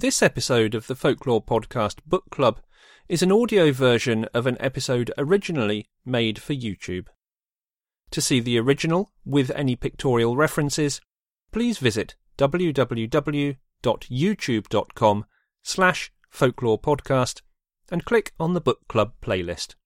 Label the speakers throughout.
Speaker 1: This episode of the Folklore Podcast Book Club is an audio version of an episode originally made for YouTube. To see the original with any pictorial references, please visit www.youtube.com slash folklore podcast and click on the book club playlist.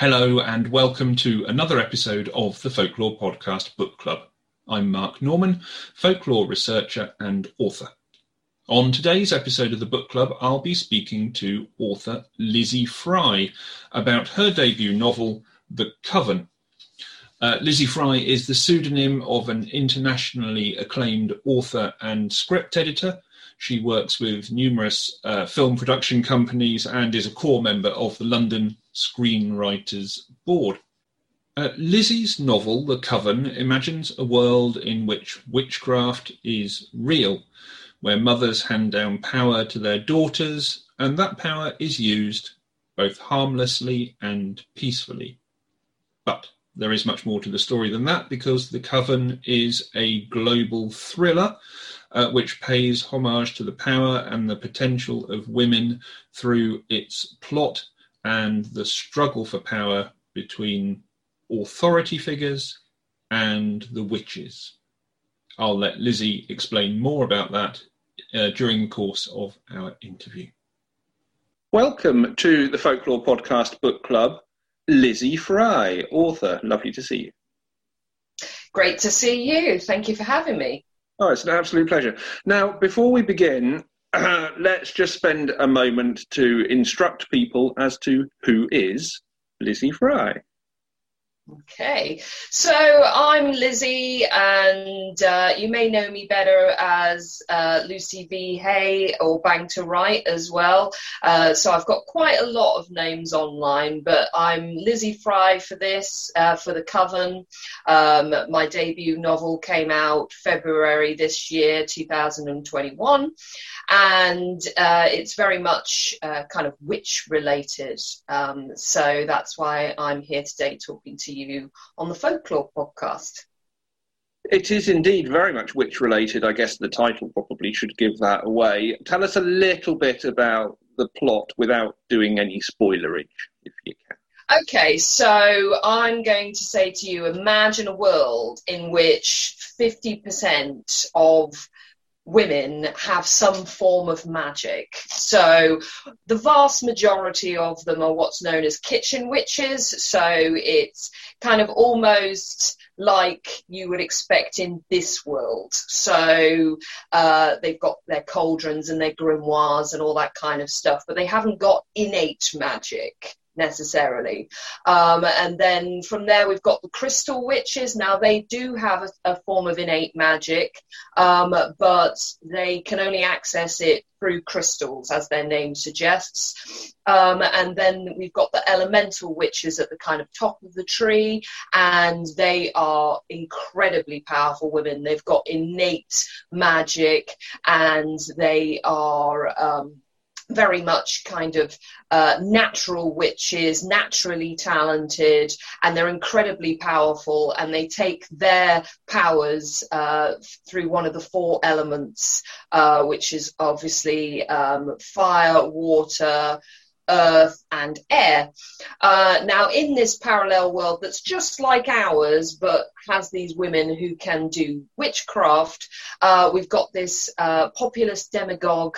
Speaker 1: Hello, and welcome to another episode of the Folklore Podcast Book Club. I'm Mark Norman, folklore researcher and author. On today's episode of the book club, I'll be speaking to author Lizzie Fry about her debut novel, The Coven. Uh, Lizzie Fry is the pseudonym of an internationally acclaimed author and script editor. She works with numerous uh, film production companies and is a core member of the London Screenwriters Board. Uh, Lizzie's novel, The Coven, imagines a world in which witchcraft is real, where mothers hand down power to their daughters, and that power is used both harmlessly and peacefully. But there is much more to the story than that because The Coven is a global thriller uh, which pays homage to the power and the potential of women through its plot and the struggle for power between authority figures and the witches. I'll let Lizzie explain more about that uh, during the course of our interview. Welcome to the Folklore Podcast Book Club, Lizzie Fry, author. Lovely to see you.
Speaker 2: Great to see you. Thank you for having me.
Speaker 1: Oh, it's an absolute pleasure. Now, before we begin, let's just spend a moment to instruct people as to who is Lizzie Fry.
Speaker 2: Okay, so I'm Lizzie, and uh, you may know me better as uh, Lucy V. Hay or Bang2Write as well. Uh, so I've got quite a lot of names online, but I'm Lizzie Fry for this, uh, for The Coven. Um, my debut novel came out February this year, 2021, and uh, it's very much uh, kind of witch related. Um, so that's why I'm here today talking to you you on the Folklore podcast.
Speaker 1: It is indeed very much witch related. I guess the title probably should give that away. Tell us a little bit about the plot without doing any spoilerage, if you can.
Speaker 2: Okay, so I'm going to say to you imagine a world in which 50% of women have some form of magic. So the vast majority of them are what's known as kitchen witches. So it's kind of almost like you would expect in this world. So uh, they've got their cauldrons and their grimoires and all that kind of stuff, but they haven't got innate magic necessarily. Um, and then from there, we've got the crystal witches. Now, they do have a, a form of innate magic, um, but they can only access it through crystals, as their name suggests. Um, and then we've got the elemental witches at the kind of top of the tree, and they are incredibly powerful women. They've got innate magic, and they are um, very much kind of uh, natural witches, naturally talented, and they're incredibly powerful. And they take their powers uh, through one of the four elements, uh, which is obviously um, fire, water, earth and air. Uh, now, in this parallel world that's just like ours, but has these women who can do witchcraft, uh, we've got this uh, populist demagogue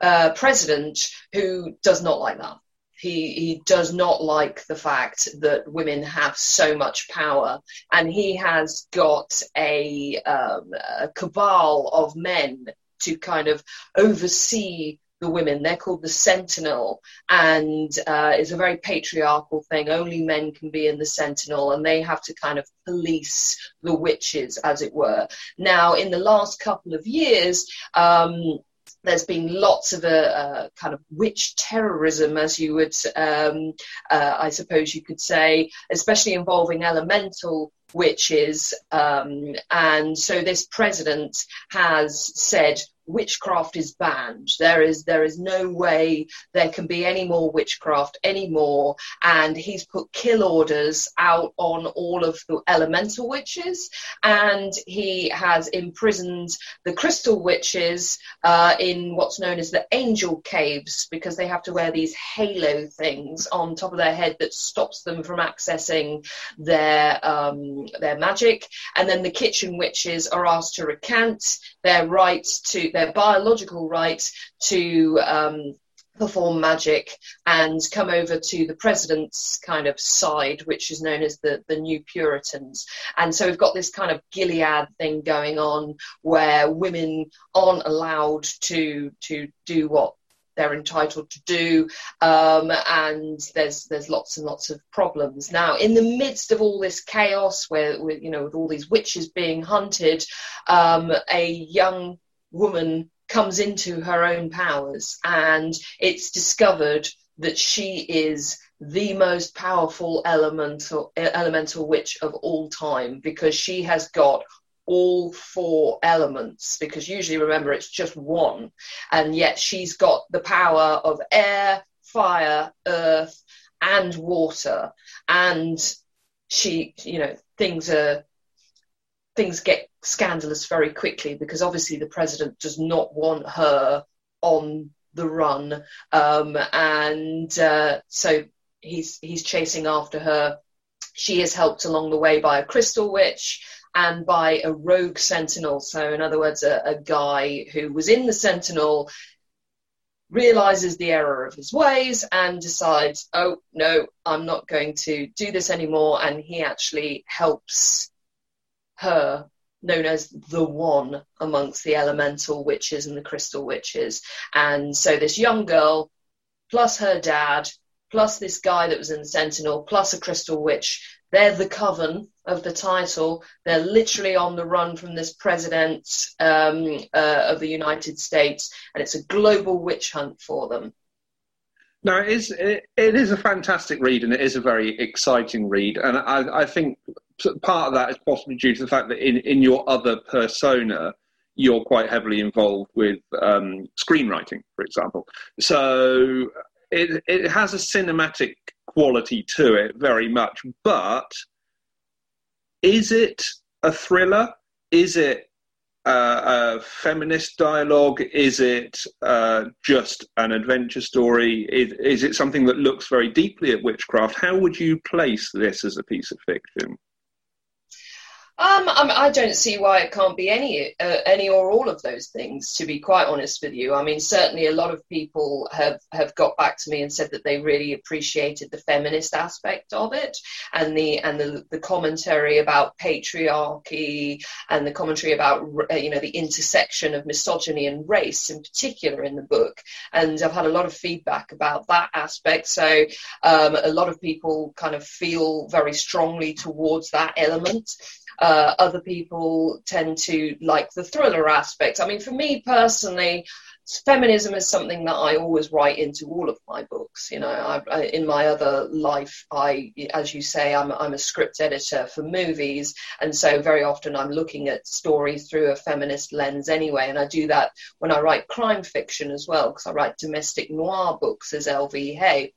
Speaker 2: uh, president who does not like that. He, he does not like the fact that women have so much power, and he has got a, um, a cabal of men to kind of oversee the women. They're called the Sentinel, and uh, it's a very patriarchal thing. Only men can be in the Sentinel, and they have to kind of police the witches, as it were. Now, in the last couple of years, um, there's been lots of a, uh, uh, kind of witch terrorism, as you would, um, uh, I suppose you could say, especially involving elemental witches. Um, and so this president has said, witchcraft is banned. There is there is no way there can be any more witchcraft anymore. And he's put kill orders out on all of the elemental witches, and he has imprisoned the crystal witches uh, in what's known as the angel caves because they have to wear these halo things on top of their head that stops them from accessing their um, their magic. And then the kitchen witches are asked to recant their rights to their biological right to um, perform magic and come over to the president's kind of side, which is known as the, the New Puritans. And so we've got this kind of Gilead thing going on where women aren't allowed to to do what they're entitled to do, um, and there's there's lots and lots of problems. Now, in the midst of all this chaos, where, where you know with all these witches being hunted, um, a young woman comes into her own powers, and it's discovered that she is the most powerful elemental elemental witch of all time because she has got all four elements because usually remember it's just one. And yet she's got the power of air fire earth and water. And she you know things are things get scandalous very quickly because obviously the president does not want her on the run um, and uh, so he's he's chasing after her she is helped along the way by a crystal witch and by a rogue sentinel. So, in other words, a, a guy who was in the sentinel realizes the error of his ways and decides, oh, no, I'm not going to do this anymore. And he actually helps her, known as the one amongst the elemental witches and the crystal witches. And so this young girl, plus her dad, plus this guy that was in the Sentinel, plus a crystal witch, they're the coven of the title. They're literally on the run from this president um, uh, of the United States, and it's a global witch hunt for them.
Speaker 1: No, it is, it, it is a fantastic read, and it is a very exciting read. And I, I think part of that is possibly due to the fact that in, in your other persona, you're quite heavily involved with um, screenwriting, for example. So it, it has a cinematic quality to it very much. But is it a thriller? Is it uh, a feminist dialogue? Is it uh, just an adventure story? Is, is it something that looks very deeply at witchcraft? How would you place this as a piece of fiction?
Speaker 2: Um, I don't see why it can't be any, uh, any or all of those things. To be quite honest with you, I mean, certainly a lot of people have have got back to me and said that they really appreciated the feminist aspect of it, and the and the, the commentary about patriarchy and the commentary about uh, you know the intersection of misogyny and race in particular in the book. And I've had a lot of feedback about that aspect. So um, a lot of people kind of feel very strongly towards that element. Uh, other people tend to like the thriller aspect. I mean, for me personally, feminism is something that I always write into all of my books. You know, I, I, in my other life, I, as you say, I'm, I'm a script editor for movies, and so very often I'm looking at stories through a feminist lens anyway. And I do that when I write crime fiction as well, because I write domestic noir books as LV Hay.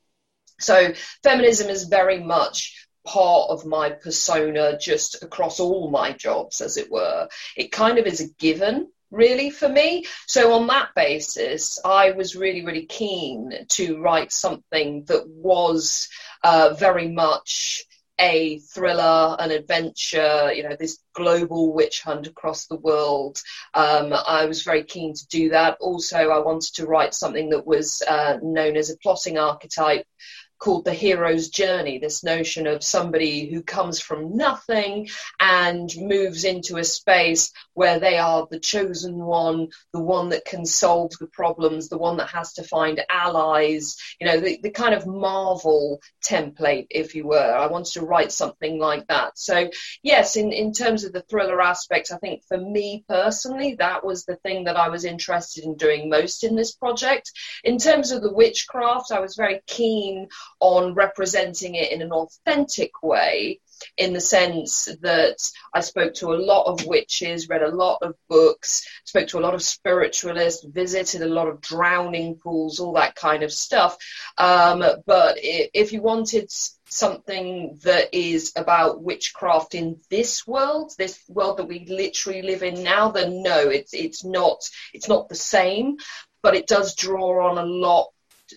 Speaker 2: So feminism is very much part of my persona just across all my jobs, as it were. It kind of is a given really for me. So on that basis, I was really, really keen to write something that was uh, very much a thriller, an adventure, you know, this global witch hunt across the world. Um, I was very keen to do that. Also, I wanted to write something that was uh, known as a plotting archetype called the hero's journey this notion of somebody who comes from nothing and moves into a space where they are the chosen one, the one that can solve the problems, the one that has to find allies, you know, the, the kind of Marvel template, if you were. I wanted to write something like that. So, yes, in, in terms of the thriller aspect, I think for me personally, that was the thing that I was interested in doing most in this project. In terms of the witchcraft, I was very keen on representing it in an authentic way in the sense that I spoke to a lot of witches, read a lot of books, spoke to a lot of spiritualists, visited a lot of drowning pools, all that kind of stuff. Um, but if you wanted something that is about witchcraft in this world, this world that we literally live in now, then no, it's it's not it's not the same, but it does draw on a lot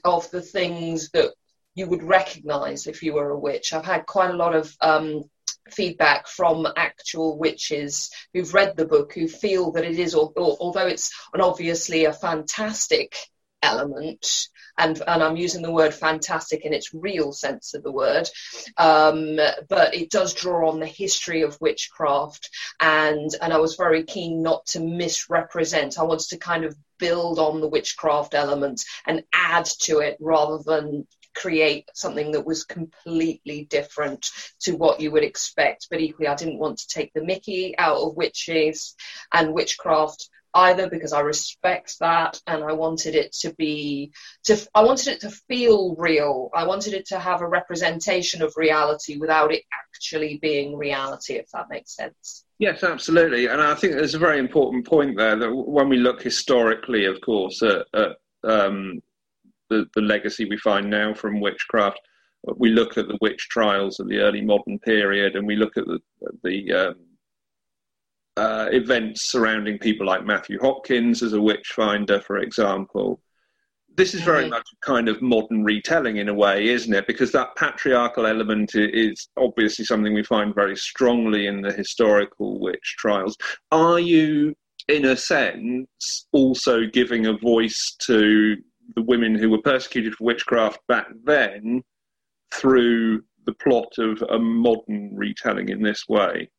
Speaker 2: of the things that you would recognize if you were a witch. I've had quite a lot of um, feedback from actual witches who've read the book who feel that it is, although it's an obviously a fantastic element, and, and I'm using the word fantastic in its real sense of the word, um, but it does draw on the history of witchcraft, and and I was very keen not to misrepresent. I wanted to kind of build on the witchcraft element and add to it rather than create something that was completely different to what you would expect. But equally, I didn't want to take the mickey out of witches and witchcraft either because I respect that and I wanted it to be to I wanted it to feel real. I wanted it to have a representation of reality without it actually being reality if that makes sense.
Speaker 1: Yes, absolutely. And I think there's a very important point there that when we look historically, of course, at, at um, the, the legacy we find now from witchcraft. We look at the witch trials of the early modern period, and we look at the, the um, uh, events surrounding people like Matthew Hopkins as a witch finder, for example. This is very mm-hmm. much a kind of modern retelling in a way, isn't it? Because that patriarchal element is obviously something we find very strongly in the historical witch trials. Are you, in a sense, also giving a voice to the women who were persecuted for witchcraft back then through the plot of a modern retelling in this way?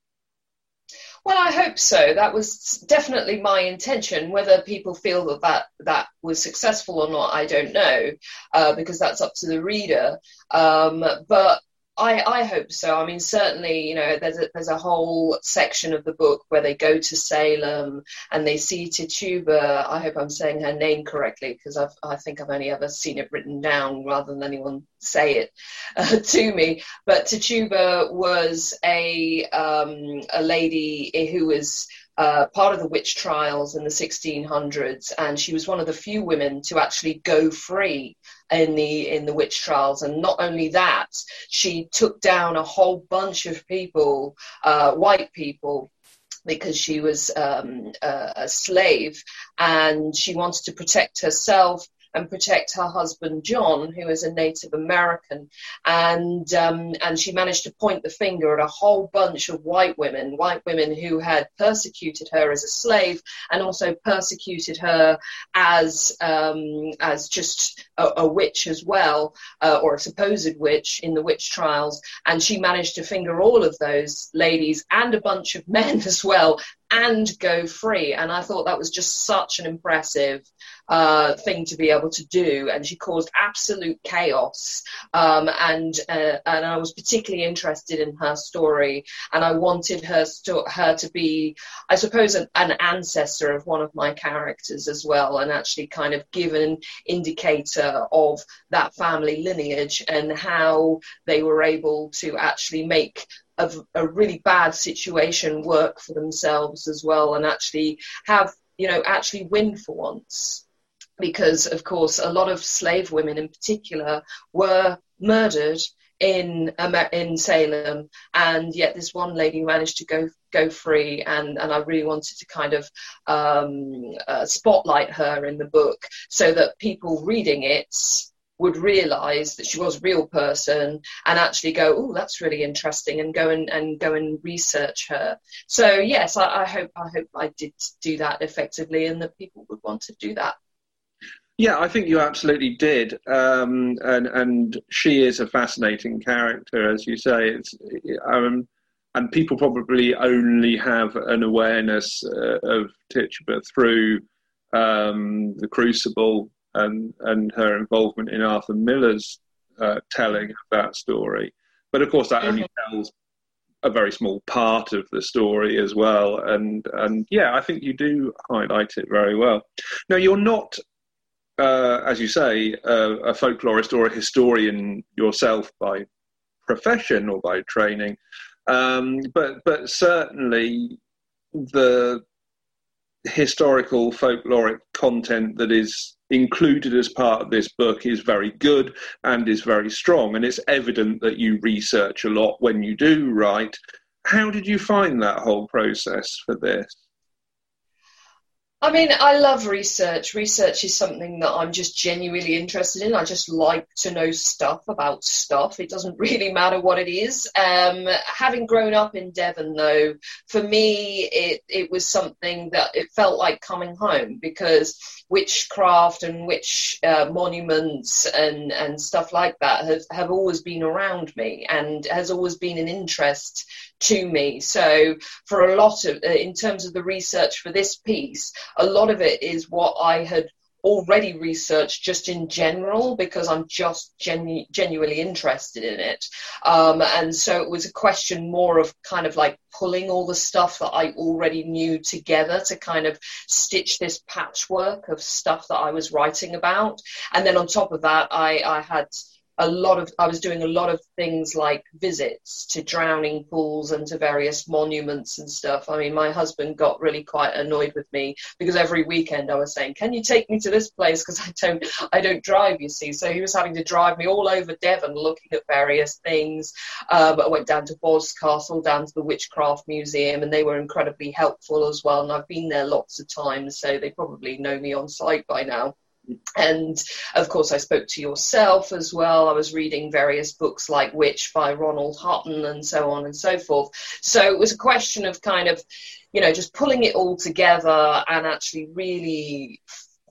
Speaker 2: Well, I hope so. That was definitely my intention. Whether people feel that that, that was successful or not, I don't know, uh, because that's up to the reader. Um, but I, I hope so. I mean, certainly, you know, there's a, there's a whole section of the book where they go to Salem and they see Tituba. I hope I'm saying her name correctly because I've, I think I've only ever seen it written down rather than anyone say it uh, to me. But Tituba was a um, a lady who was uh, part of the witch trials in the 1600s, and she was one of the few women to actually go free in the in the witch trials. And not only that, she took down a whole bunch of people, uh, white people, because she was um, a, a, slave and she wanted to protect herself and protect her husband John, who is a Native American, and um, and she managed to point the finger at a whole bunch of white women, white women who had persecuted her as a slave and also persecuted her as um, as just a, a, witch as well, uh, or a supposed witch in the witch trials, and she managed to finger all of those ladies and a bunch of men as well and go free. And I thought that was just such an impressive uh, thing to be able to do. And she caused absolute chaos. Um, and uh, and I was particularly interested in her story, and I wanted her sto- her to be, I suppose, an, an, ancestor of one of my characters as well, and actually kind of give an indicator of that family lineage and how they were able to actually make a really bad situation work for themselves as well and actually have you know actually win for once because of course a lot of slave women in particular were murdered in in Salem, and yet this one lady managed to go go free, and and I really wanted to kind of um, uh, spotlight her in the book so that people reading it would realize that she was a real person and actually go, oh, that's really interesting, and go and, and go and research her. So yes, I, I hope I hope I did do that effectively, and that people would want to do that.
Speaker 1: Yeah, I think you absolutely did, um, and and she is a fascinating character, as you say. It's um, and people probably only have an awareness uh, of Tituba through um, the Crucible and and her involvement in Arthur Miller's uh, telling of that story. But of course, that only mm-hmm. tells a very small part of the story as well. And and yeah, I think you do highlight it very well. Now, you're not uh, as you say, uh, a folklorist or a historian yourself by profession or by training, um, but but certainly the historical folkloric content that is included as part of this book is very good and is very strong and it's evident that you research a lot when you do write. How did you find that whole process for this
Speaker 2: I mean, I love research. Research is something that I'm just genuinely interested in. I just like to know stuff about stuff. It doesn't really matter what it is. Um, having grown up in Devon, though, for me, it, it was something that it felt like coming home because witchcraft and witch uh, monuments and, and stuff like that have, have always been around me and has always been an interest to me. So, for a lot of, uh, in terms of the research for this piece, a lot of it is what I had already researched just in general because I'm just genu- genuinely interested in it. Um, and so it was a question more of kind of like pulling all the stuff that I already knew together to kind of stitch this patchwork of stuff that I was writing about. And then on top of that, I, I had a lot of I was doing a lot of things like visits to drowning pools and to various monuments and stuff. I mean, my husband got really quite annoyed with me because every weekend I was saying, "Can you take me to this place?" Because I don't I don't drive, you see. So he was having to drive me all over Devon looking at various things. Um, I went down to Boscastle, down to the Witchcraft Museum, and they were incredibly helpful as well. And I've been there lots of times, so they probably know me on site by now. And of course, I spoke to yourself as well. I was reading various books like Witch by Ronald Hutton and so on and so forth. So it was a question of kind of, you know, just pulling it all together and actually really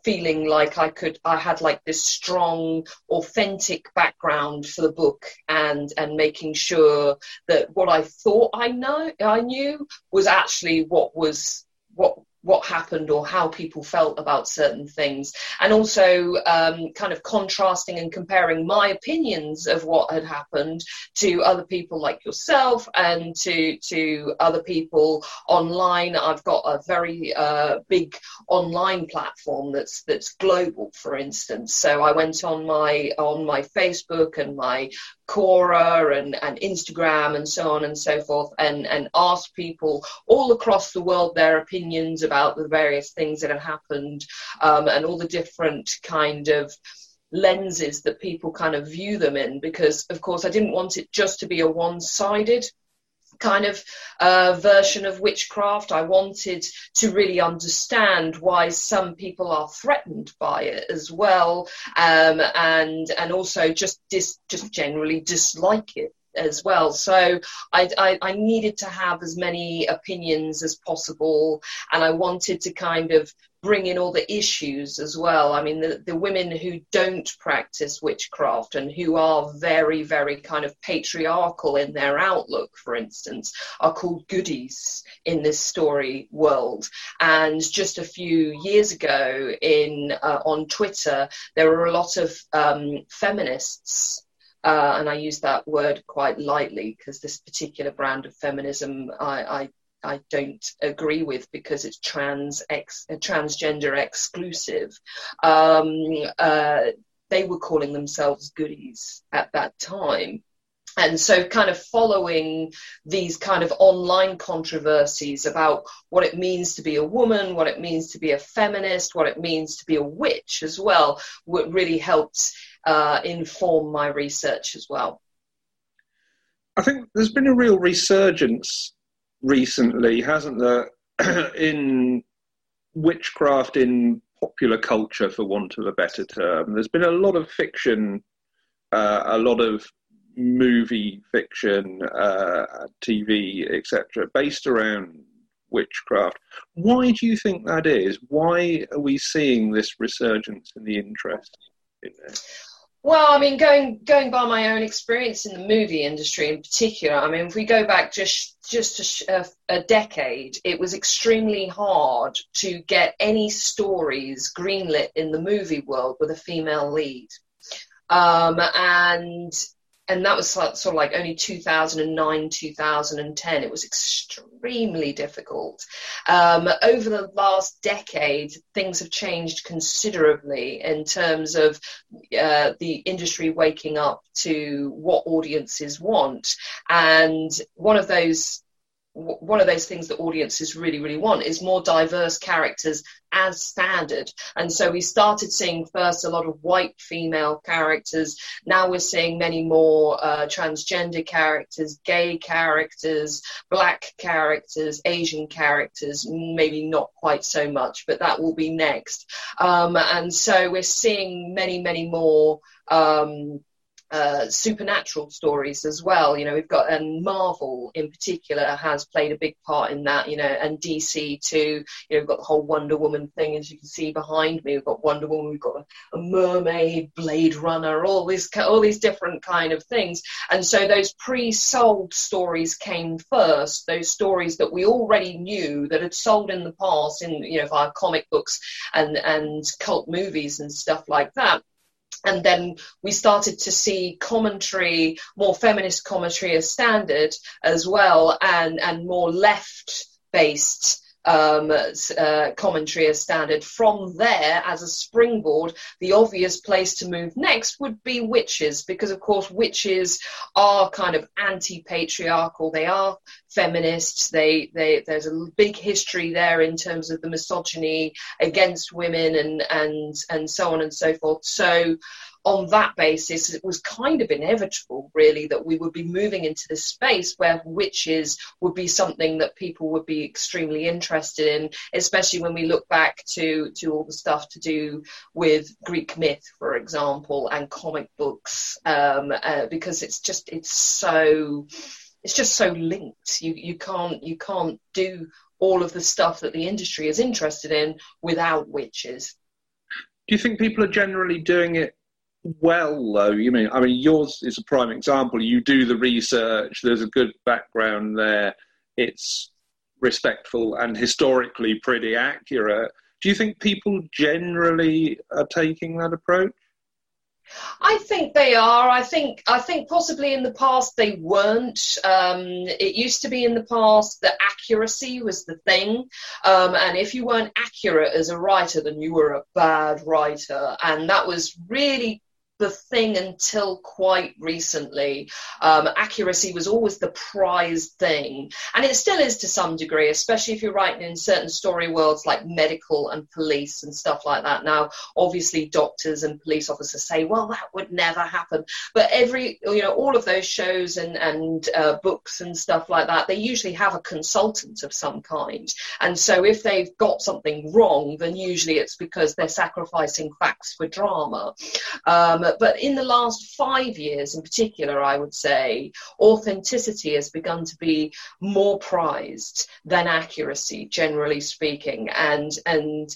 Speaker 2: feeling like I could, I had like this strong, authentic background for the book, and and making sure that what I thought I know, I knew, was actually what was what what happened or how people felt about certain things, and also um, kind of contrasting and comparing my opinions of what had happened to other people like yourself and to to other people online. I've got a very uh, big online platform that's that's global, for instance. So I went on my on my Facebook and my Quora and, and Instagram and so on and so forth, and, and ask people all across the world their opinions about the various things that have happened um, and all the different kind of lenses that people kind of view them in. Because, of course, I didn't want it just to be a one sided kind of uh, version of witchcraft. I wanted to really understand why some people are threatened by it as well, um, and and also just dis, just generally dislike it as well. So I, I, I, needed to have as many opinions as possible, and I wanted to kind of bring in all the issues as well. I mean, the, the women who don't practice witchcraft and who are very, very kind of patriarchal in their outlook, for instance, are called goodies in this story world. And just a few years ago, in uh, on Twitter, there were a lot of um, feminists uh, and I use that word quite lightly because this particular brand of feminism I, I, I don't agree with because it's trans ex, transgender exclusive. Um, uh, they were calling themselves goodies at that time. And so, kind of following these kind of online controversies about what it means to be a woman, what it means to be a feminist, what it means to be a witch as well, what really helped uh, inform my research as well.
Speaker 1: I think there's been a real resurgence recently, hasn't there, in witchcraft in popular culture, for want of a better term. There's been a lot of fiction, uh, a lot of movie fiction, uh, TV, etc., based around witchcraft. Why do you think that is? Why are we seeing this resurgence in the interest?
Speaker 2: Well, I mean, going going by my own experience in the movie industry in particular, I mean, if we go back just just a, a, decade, it was extremely hard to get any stories greenlit in the movie world with a female lead, um, and and that was sort of like only 2009 2010 it was extremely difficult. Um, over the last decade things have changed considerably in terms of uh, the industry waking up to what audiences want. And one of those one of those things that audiences really, really want is more diverse characters as standard. And so we started seeing first a lot of white female characters. Now we're seeing many more uh, transgender characters, gay characters, black characters, Asian characters, maybe not quite so much, but that will be next. Um, and so we're seeing many, many more. Um, uh, supernatural stories as well. You know, we've got and Marvel in particular has played a big part in that. You know, and DC too. You know, we've got the whole Wonder Woman thing, as you can see behind me. We've got Wonder Woman, we've got a, a mermaid, Blade Runner, all these all these different kind of things. And so those pre-sold stories came first. Those stories that we already knew that had sold in the past, in you know, via comic books and and cult movies and stuff like that and then we started to see commentary, more feminist commentary as standard as well, and and more left based um, uh, commentary as standard. From there, as a springboard, the obvious place to move next would be witches, because of course witches are kind of anti-patriarchal. They are feminists. They, they, there's a big history there in terms of the misogyny against women and and and so on and so forth. So on that basis, it was kind of inevitable, really, that we would be moving into this space where witches would be something that people would be extremely interested in, especially when we look back to, to all the stuff to do with Greek myth, for example, and comic books, um, uh, because it's just it's so it's just so linked. You you can't you can't do all of the stuff that the industry is interested in without witches.
Speaker 1: Do you think people are generally doing it well though? You mean i mean yours is a prime example. You do the research. There's a good background there. It's respectful and historically pretty accurate. Do you think people generally are taking that approach
Speaker 2: I think they are. I think I think possibly in the past they weren't. Um, it used to be in the past that accuracy was the thing, um, and if you weren't accurate as a writer, then you were a bad writer, and that was really the thing until quite recently. Um, accuracy was always the prized thing, and it still is to some degree, especially if you're writing in certain story worlds like medical and police and stuff like that. Now, obviously, doctors and police officers say, "Well, that would never happen," but every you know, all of those shows and and uh, books and stuff like that, they usually have a consultant of some kind, and so if they've got something wrong, then usually it's because they're sacrificing facts for drama. Um, but in the last five years in particular, I would say authenticity has begun to be more prized than accuracy, generally speaking. And, and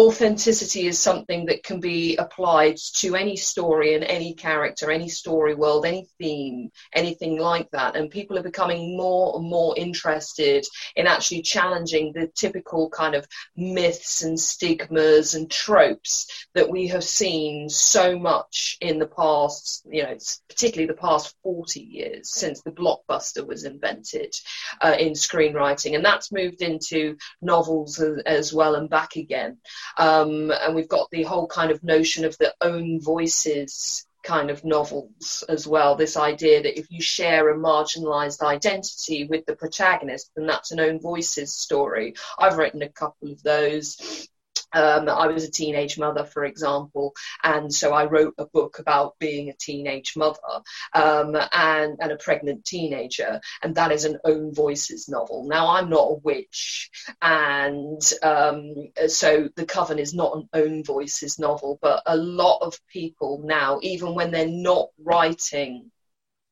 Speaker 2: authenticity is something that can be applied to any story and any character, any story world, any theme, anything like that. And people are becoming more and more interested in actually challenging the typical kind of myths and stigmas and tropes that we have seen so much in the past, you know, particularly the past 40 years since the blockbuster was invented uh, in screenwriting. And that's moved into novels as, as well and back again. Um, and we've got the whole kind of notion of the own voices kind of novels as well. This idea that if you share a marginalized identity with the protagonist, then that's an own voices story. I've written a couple of those. Um, I was a teenage mother, for example, and so I wrote a book about being a teenage mother um, and, and a pregnant teenager, and that is an own voices novel. Now, I'm not a witch, and um, so The Coven is not an own voices novel, but a lot of people now, even when they're not writing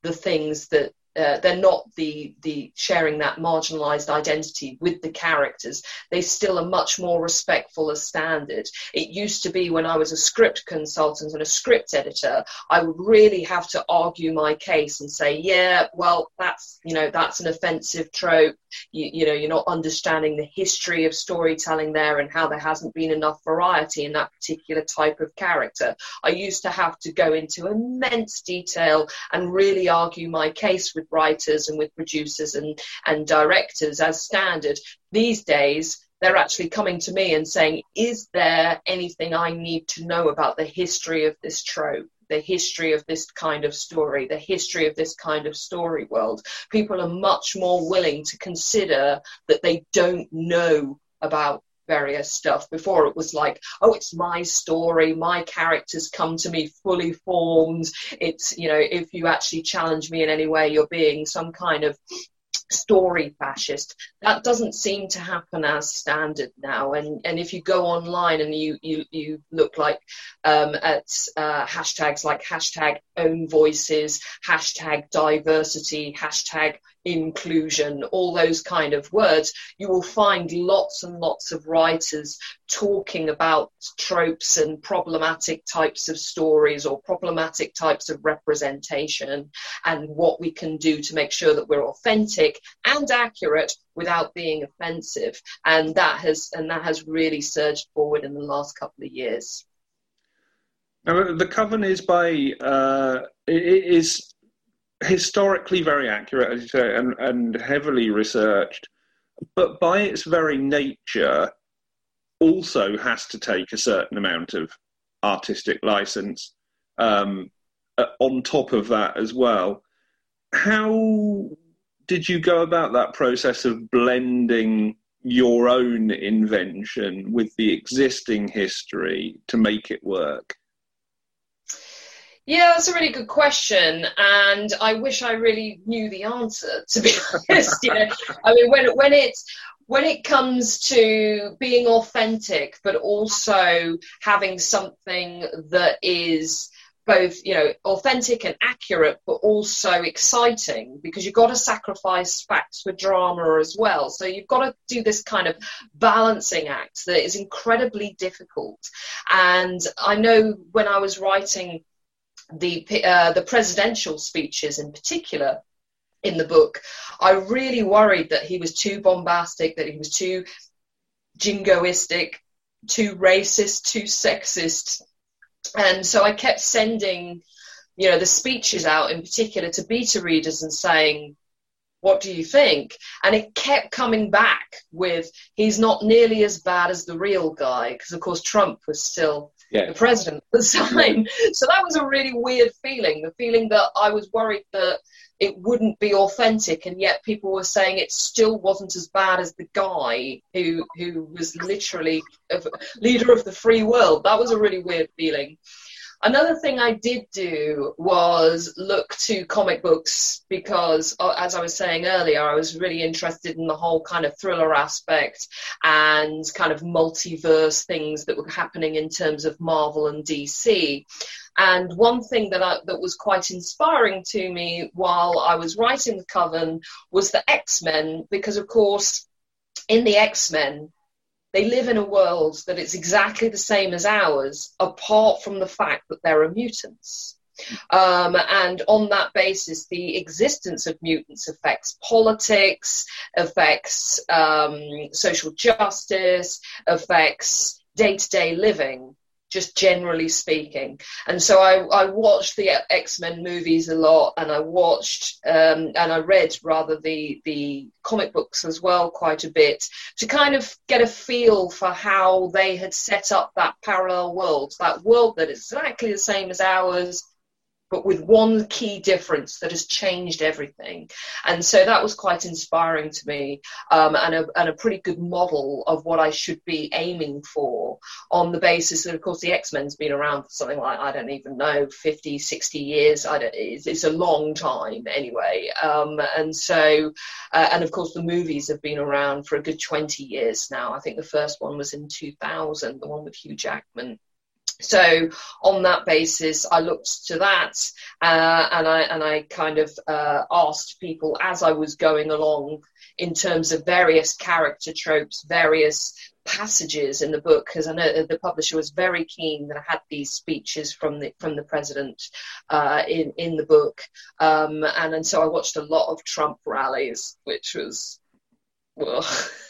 Speaker 2: the things that uh, they're not the the sharing that marginalized identity with the characters. They still are much more respectful of standard. It used to be when i was a script consultant and a script editor i would really have to argue my case and say yeah well that's you know that's an offensive trope. You, you know you're not understanding the history of storytelling there and how there hasn't been enough variety in that particular type of character. I used to have to go into immense detail and really argue my case with writers and with producers and, and directors as standard. These days, they're actually coming to me and saying, Is there anything I need to know about the history of this trope? the history of this kind of story, the history of this kind of story world. People are much more willing to consider that they don't know about various stuff. Before it was like, oh, it's my story, my characters come to me fully formed. It's, you know, if you actually challenge me in any way, you're being some kind of story fascist. That doesn't seem to happen as standard now. And and if you go online and you you, you look like um, at uh, hashtags like hashtag own voices, hashtag diversity, hashtag inclusion, all those kind of words, you will find lots and lots of writers talking about tropes and problematic types of stories or problematic types of representation and what we can do to make sure that we're authentic and accurate without being offensive. And that has and that has really surged forward in the last couple of years.
Speaker 1: Now, the Coven is by uh, historically very accurate, as you say, and, and heavily researched, but by its very nature, also has to take a certain amount of artistic license um, uh, on top of that as well. How did you go about that process of blending your own invention with the existing history to make it work?
Speaker 2: Yeah, that's a really good question, and I wish I really knew the answer. To be honest, you know, I mean, when when it's when it comes to being authentic, but also having something that is both you know authentic and accurate but also exciting because you've got to sacrifice facts for drama as well so you've got to do this kind of balancing act that is incredibly difficult and i know when i was writing the uh, the presidential speeches in particular in the book, I really worried that he was too bombastic, that he was too jingoistic, too racist, too sexist, and so I kept sending, you know, the speeches out in particular to beta readers and saying, what do you think? And it kept coming back with, he's not nearly as bad as the real guy, because of course Trump was still yeah. the president at the time. So that was a really weird feeling, the feeling that I was worried that it wouldn't be authentic, and yet people were saying it still wasn't as bad as the guy who who was literally a leader of the free world. That was a really weird feeling. Another thing I did do was look to comic books because, uh, as I was saying earlier, I was really interested in the whole kind of thriller aspect and kind of multiverse things that were happening in terms of Marvel and DC. And one thing that I, that was quite inspiring to me while I was writing the Coven was the X Men, because of course, in the X Men, they live in a world that is exactly the same as ours, apart from the fact that there are mutants. Um, and on that basis, the existence of mutants affects politics, affects um, social justice, affects day to day living just generally speaking. And so I, I watched the X Men movies a lot, and I watched um, and I read rather the the comic books as well quite a bit to kind of get a feel for how they had set up that parallel world, that world that is exactly the same as ours, but with one key difference that has changed everything. And so that was quite inspiring to me um, and, a, and a pretty good model of what I should be aiming for on the basis that, of course, the X Men's been around for something like, I don't even know, 50, 60 years. I don't, it's, it's a long time anyway. Um, and so, uh, and of course, the movies have been around for a good 20 years now. I think the first one was in 2000, the one with Hugh Jackman. So on that basis, I looked to that, uh, and I and I kind of uh, asked people as I was going along in terms of various character tropes, various passages in the book, because I know the publisher was very keen that I had these speeches from the from the president uh, in in the book, um, and and so I watched a lot of Trump rallies, which was well.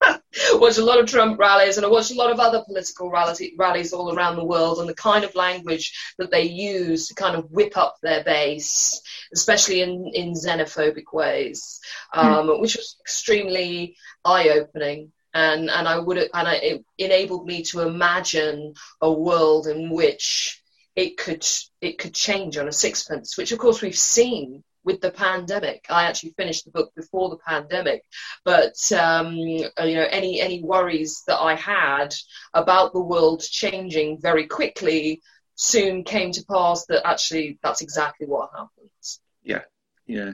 Speaker 2: watched a lot of Trump rallies and I watched a lot of other political rallies, rallies all around the world and the kind of language that they use to kind of whip up their base, especially in, in xenophobic ways, um, mm. which was extremely eye opening. And, and I would have and I, it enabled me to imagine a world in which it could it could change on a sixpence, which of course we've seen with the pandemic. I actually finished the book before the pandemic, but um, you know any any worries that I had about the world changing very quickly soon came to pass. That actually that's exactly what happens.
Speaker 1: Yeah, yeah.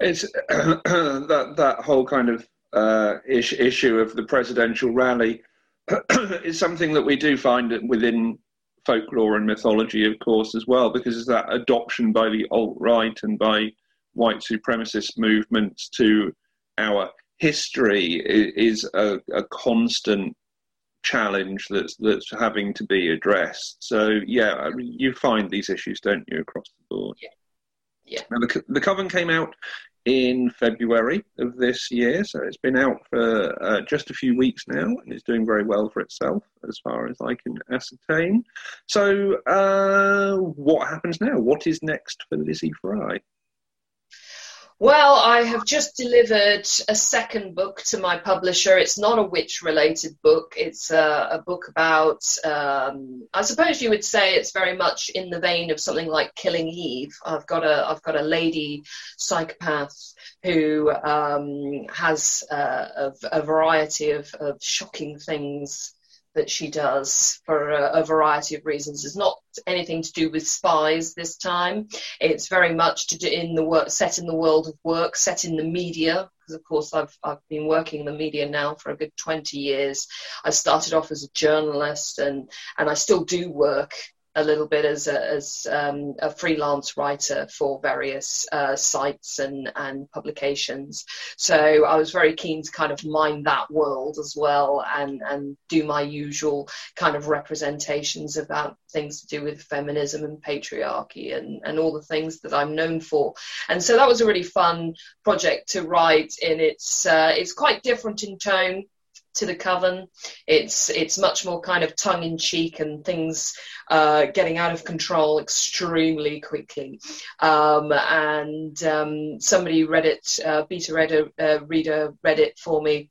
Speaker 1: It's that that whole kind of uh, ish, issue of the presidential rally is something that we do find within folklore and mythology, of course, as well, because that adoption by the alt right and by white supremacist movements to our history is a, a constant challenge that's that's having to be addressed. So yeah, I mean, you find these issues, don't you, across the board?
Speaker 2: Yeah. Yeah.
Speaker 1: Now the, the Coven came out in February of this year. So it's been out for uh, just a few weeks now and it's doing very well for itself as far as I can ascertain. So, uh, what happens now? What is next for Lizzie Fry?
Speaker 2: Well, I have just delivered a second book to my publisher. It's not a witch related book. It's a, a book about, um, I suppose you would say it's very much in the vein of something like Killing Eve. I've got a, I've got a lady psychopath who um, has a, a, variety of, of shocking things that she does for a, a, variety of reasons. It's not anything to do with spies this time. It's very much to do in the work set in the world of work, set in the media. Because of course I've I've been working in the media now for a good 20 years. I started off as a journalist and and I still do work a little bit as a, as um, a freelance writer for various uh, sites and, and publications. So I was very keen to kind of mine that world as well and, and do my usual kind of representations about things to do with feminism and patriarchy and, and all the things that I'm known for. And so that was a really fun project to write in. It's, uh, it's quite different in tone to the coven. It's it's much more kind of tongue in cheek and things uh, getting out of control extremely quickly. Um, and um, somebody read it, uh, beta reader, uh, reader read it for me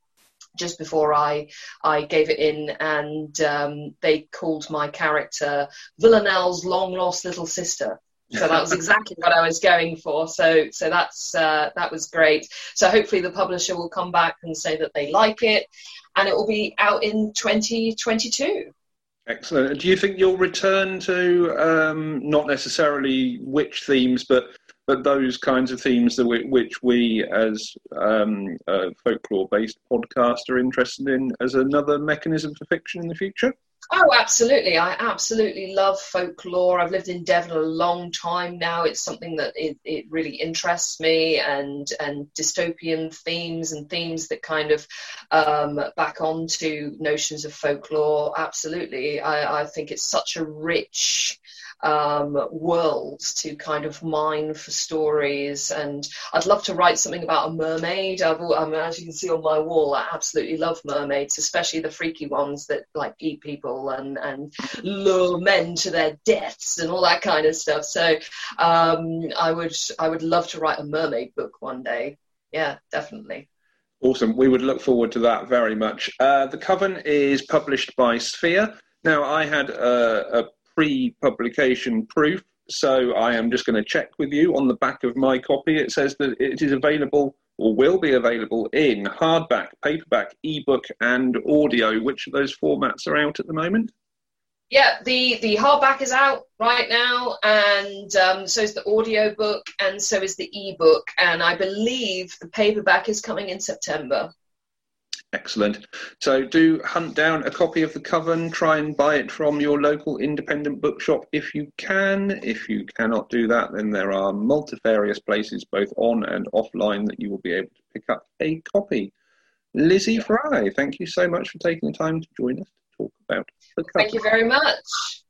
Speaker 2: just before I I gave it in, and um, they called my character Villanelle's long lost little sister. So that was exactly what I was going for. So so that's uh, that was great. So hopefully the publisher will come back and say that they like it, and it will be out in 2022.
Speaker 1: Excellent. Do you think you'll return to um, not necessarily witch themes, but but those kinds of themes that we, which we, as um, folklore-based podcast, are interested in as another mechanism for fiction in the future?
Speaker 2: Oh, absolutely. I absolutely love folklore. I've lived in Devon a long time now. It's something that it, it really interests me and, and dystopian themes and themes that kind of um, back onto notions of folklore. Absolutely. I, I think it's such a rich um, world to kind of mine for stories. And I'd love to write something about a mermaid. I've, I mean, as you can see on my wall, I absolutely love mermaids, especially the freaky ones that like eat people and, and lure men to their deaths and all that kind of stuff. So um, I would I would love to write a mermaid book one day. Yeah, definitely.
Speaker 1: Awesome. We would look forward to that very much. Uh, the Coven is published by Sphere. Now, I had a pre-publication proof. So I am just going to check with you on the back of my copy. It says that it is available or will be available in hardback, paperback, ebook, and audio. Which of those formats are out at the moment?
Speaker 2: Yeah, the the hardback is out right now, and um, so is the audio book, and so is the ebook, and I believe the paperback is coming in September.
Speaker 1: Excellent. So do hunt down a copy of The Coven, try and buy it from your local independent bookshop if you can. If you cannot do that, then there are multifarious places, both on and offline, that you will be able to pick up a copy. Lizzie Fry, thank you so much for taking the time to join us to talk about The Coven.
Speaker 2: Thank you very much.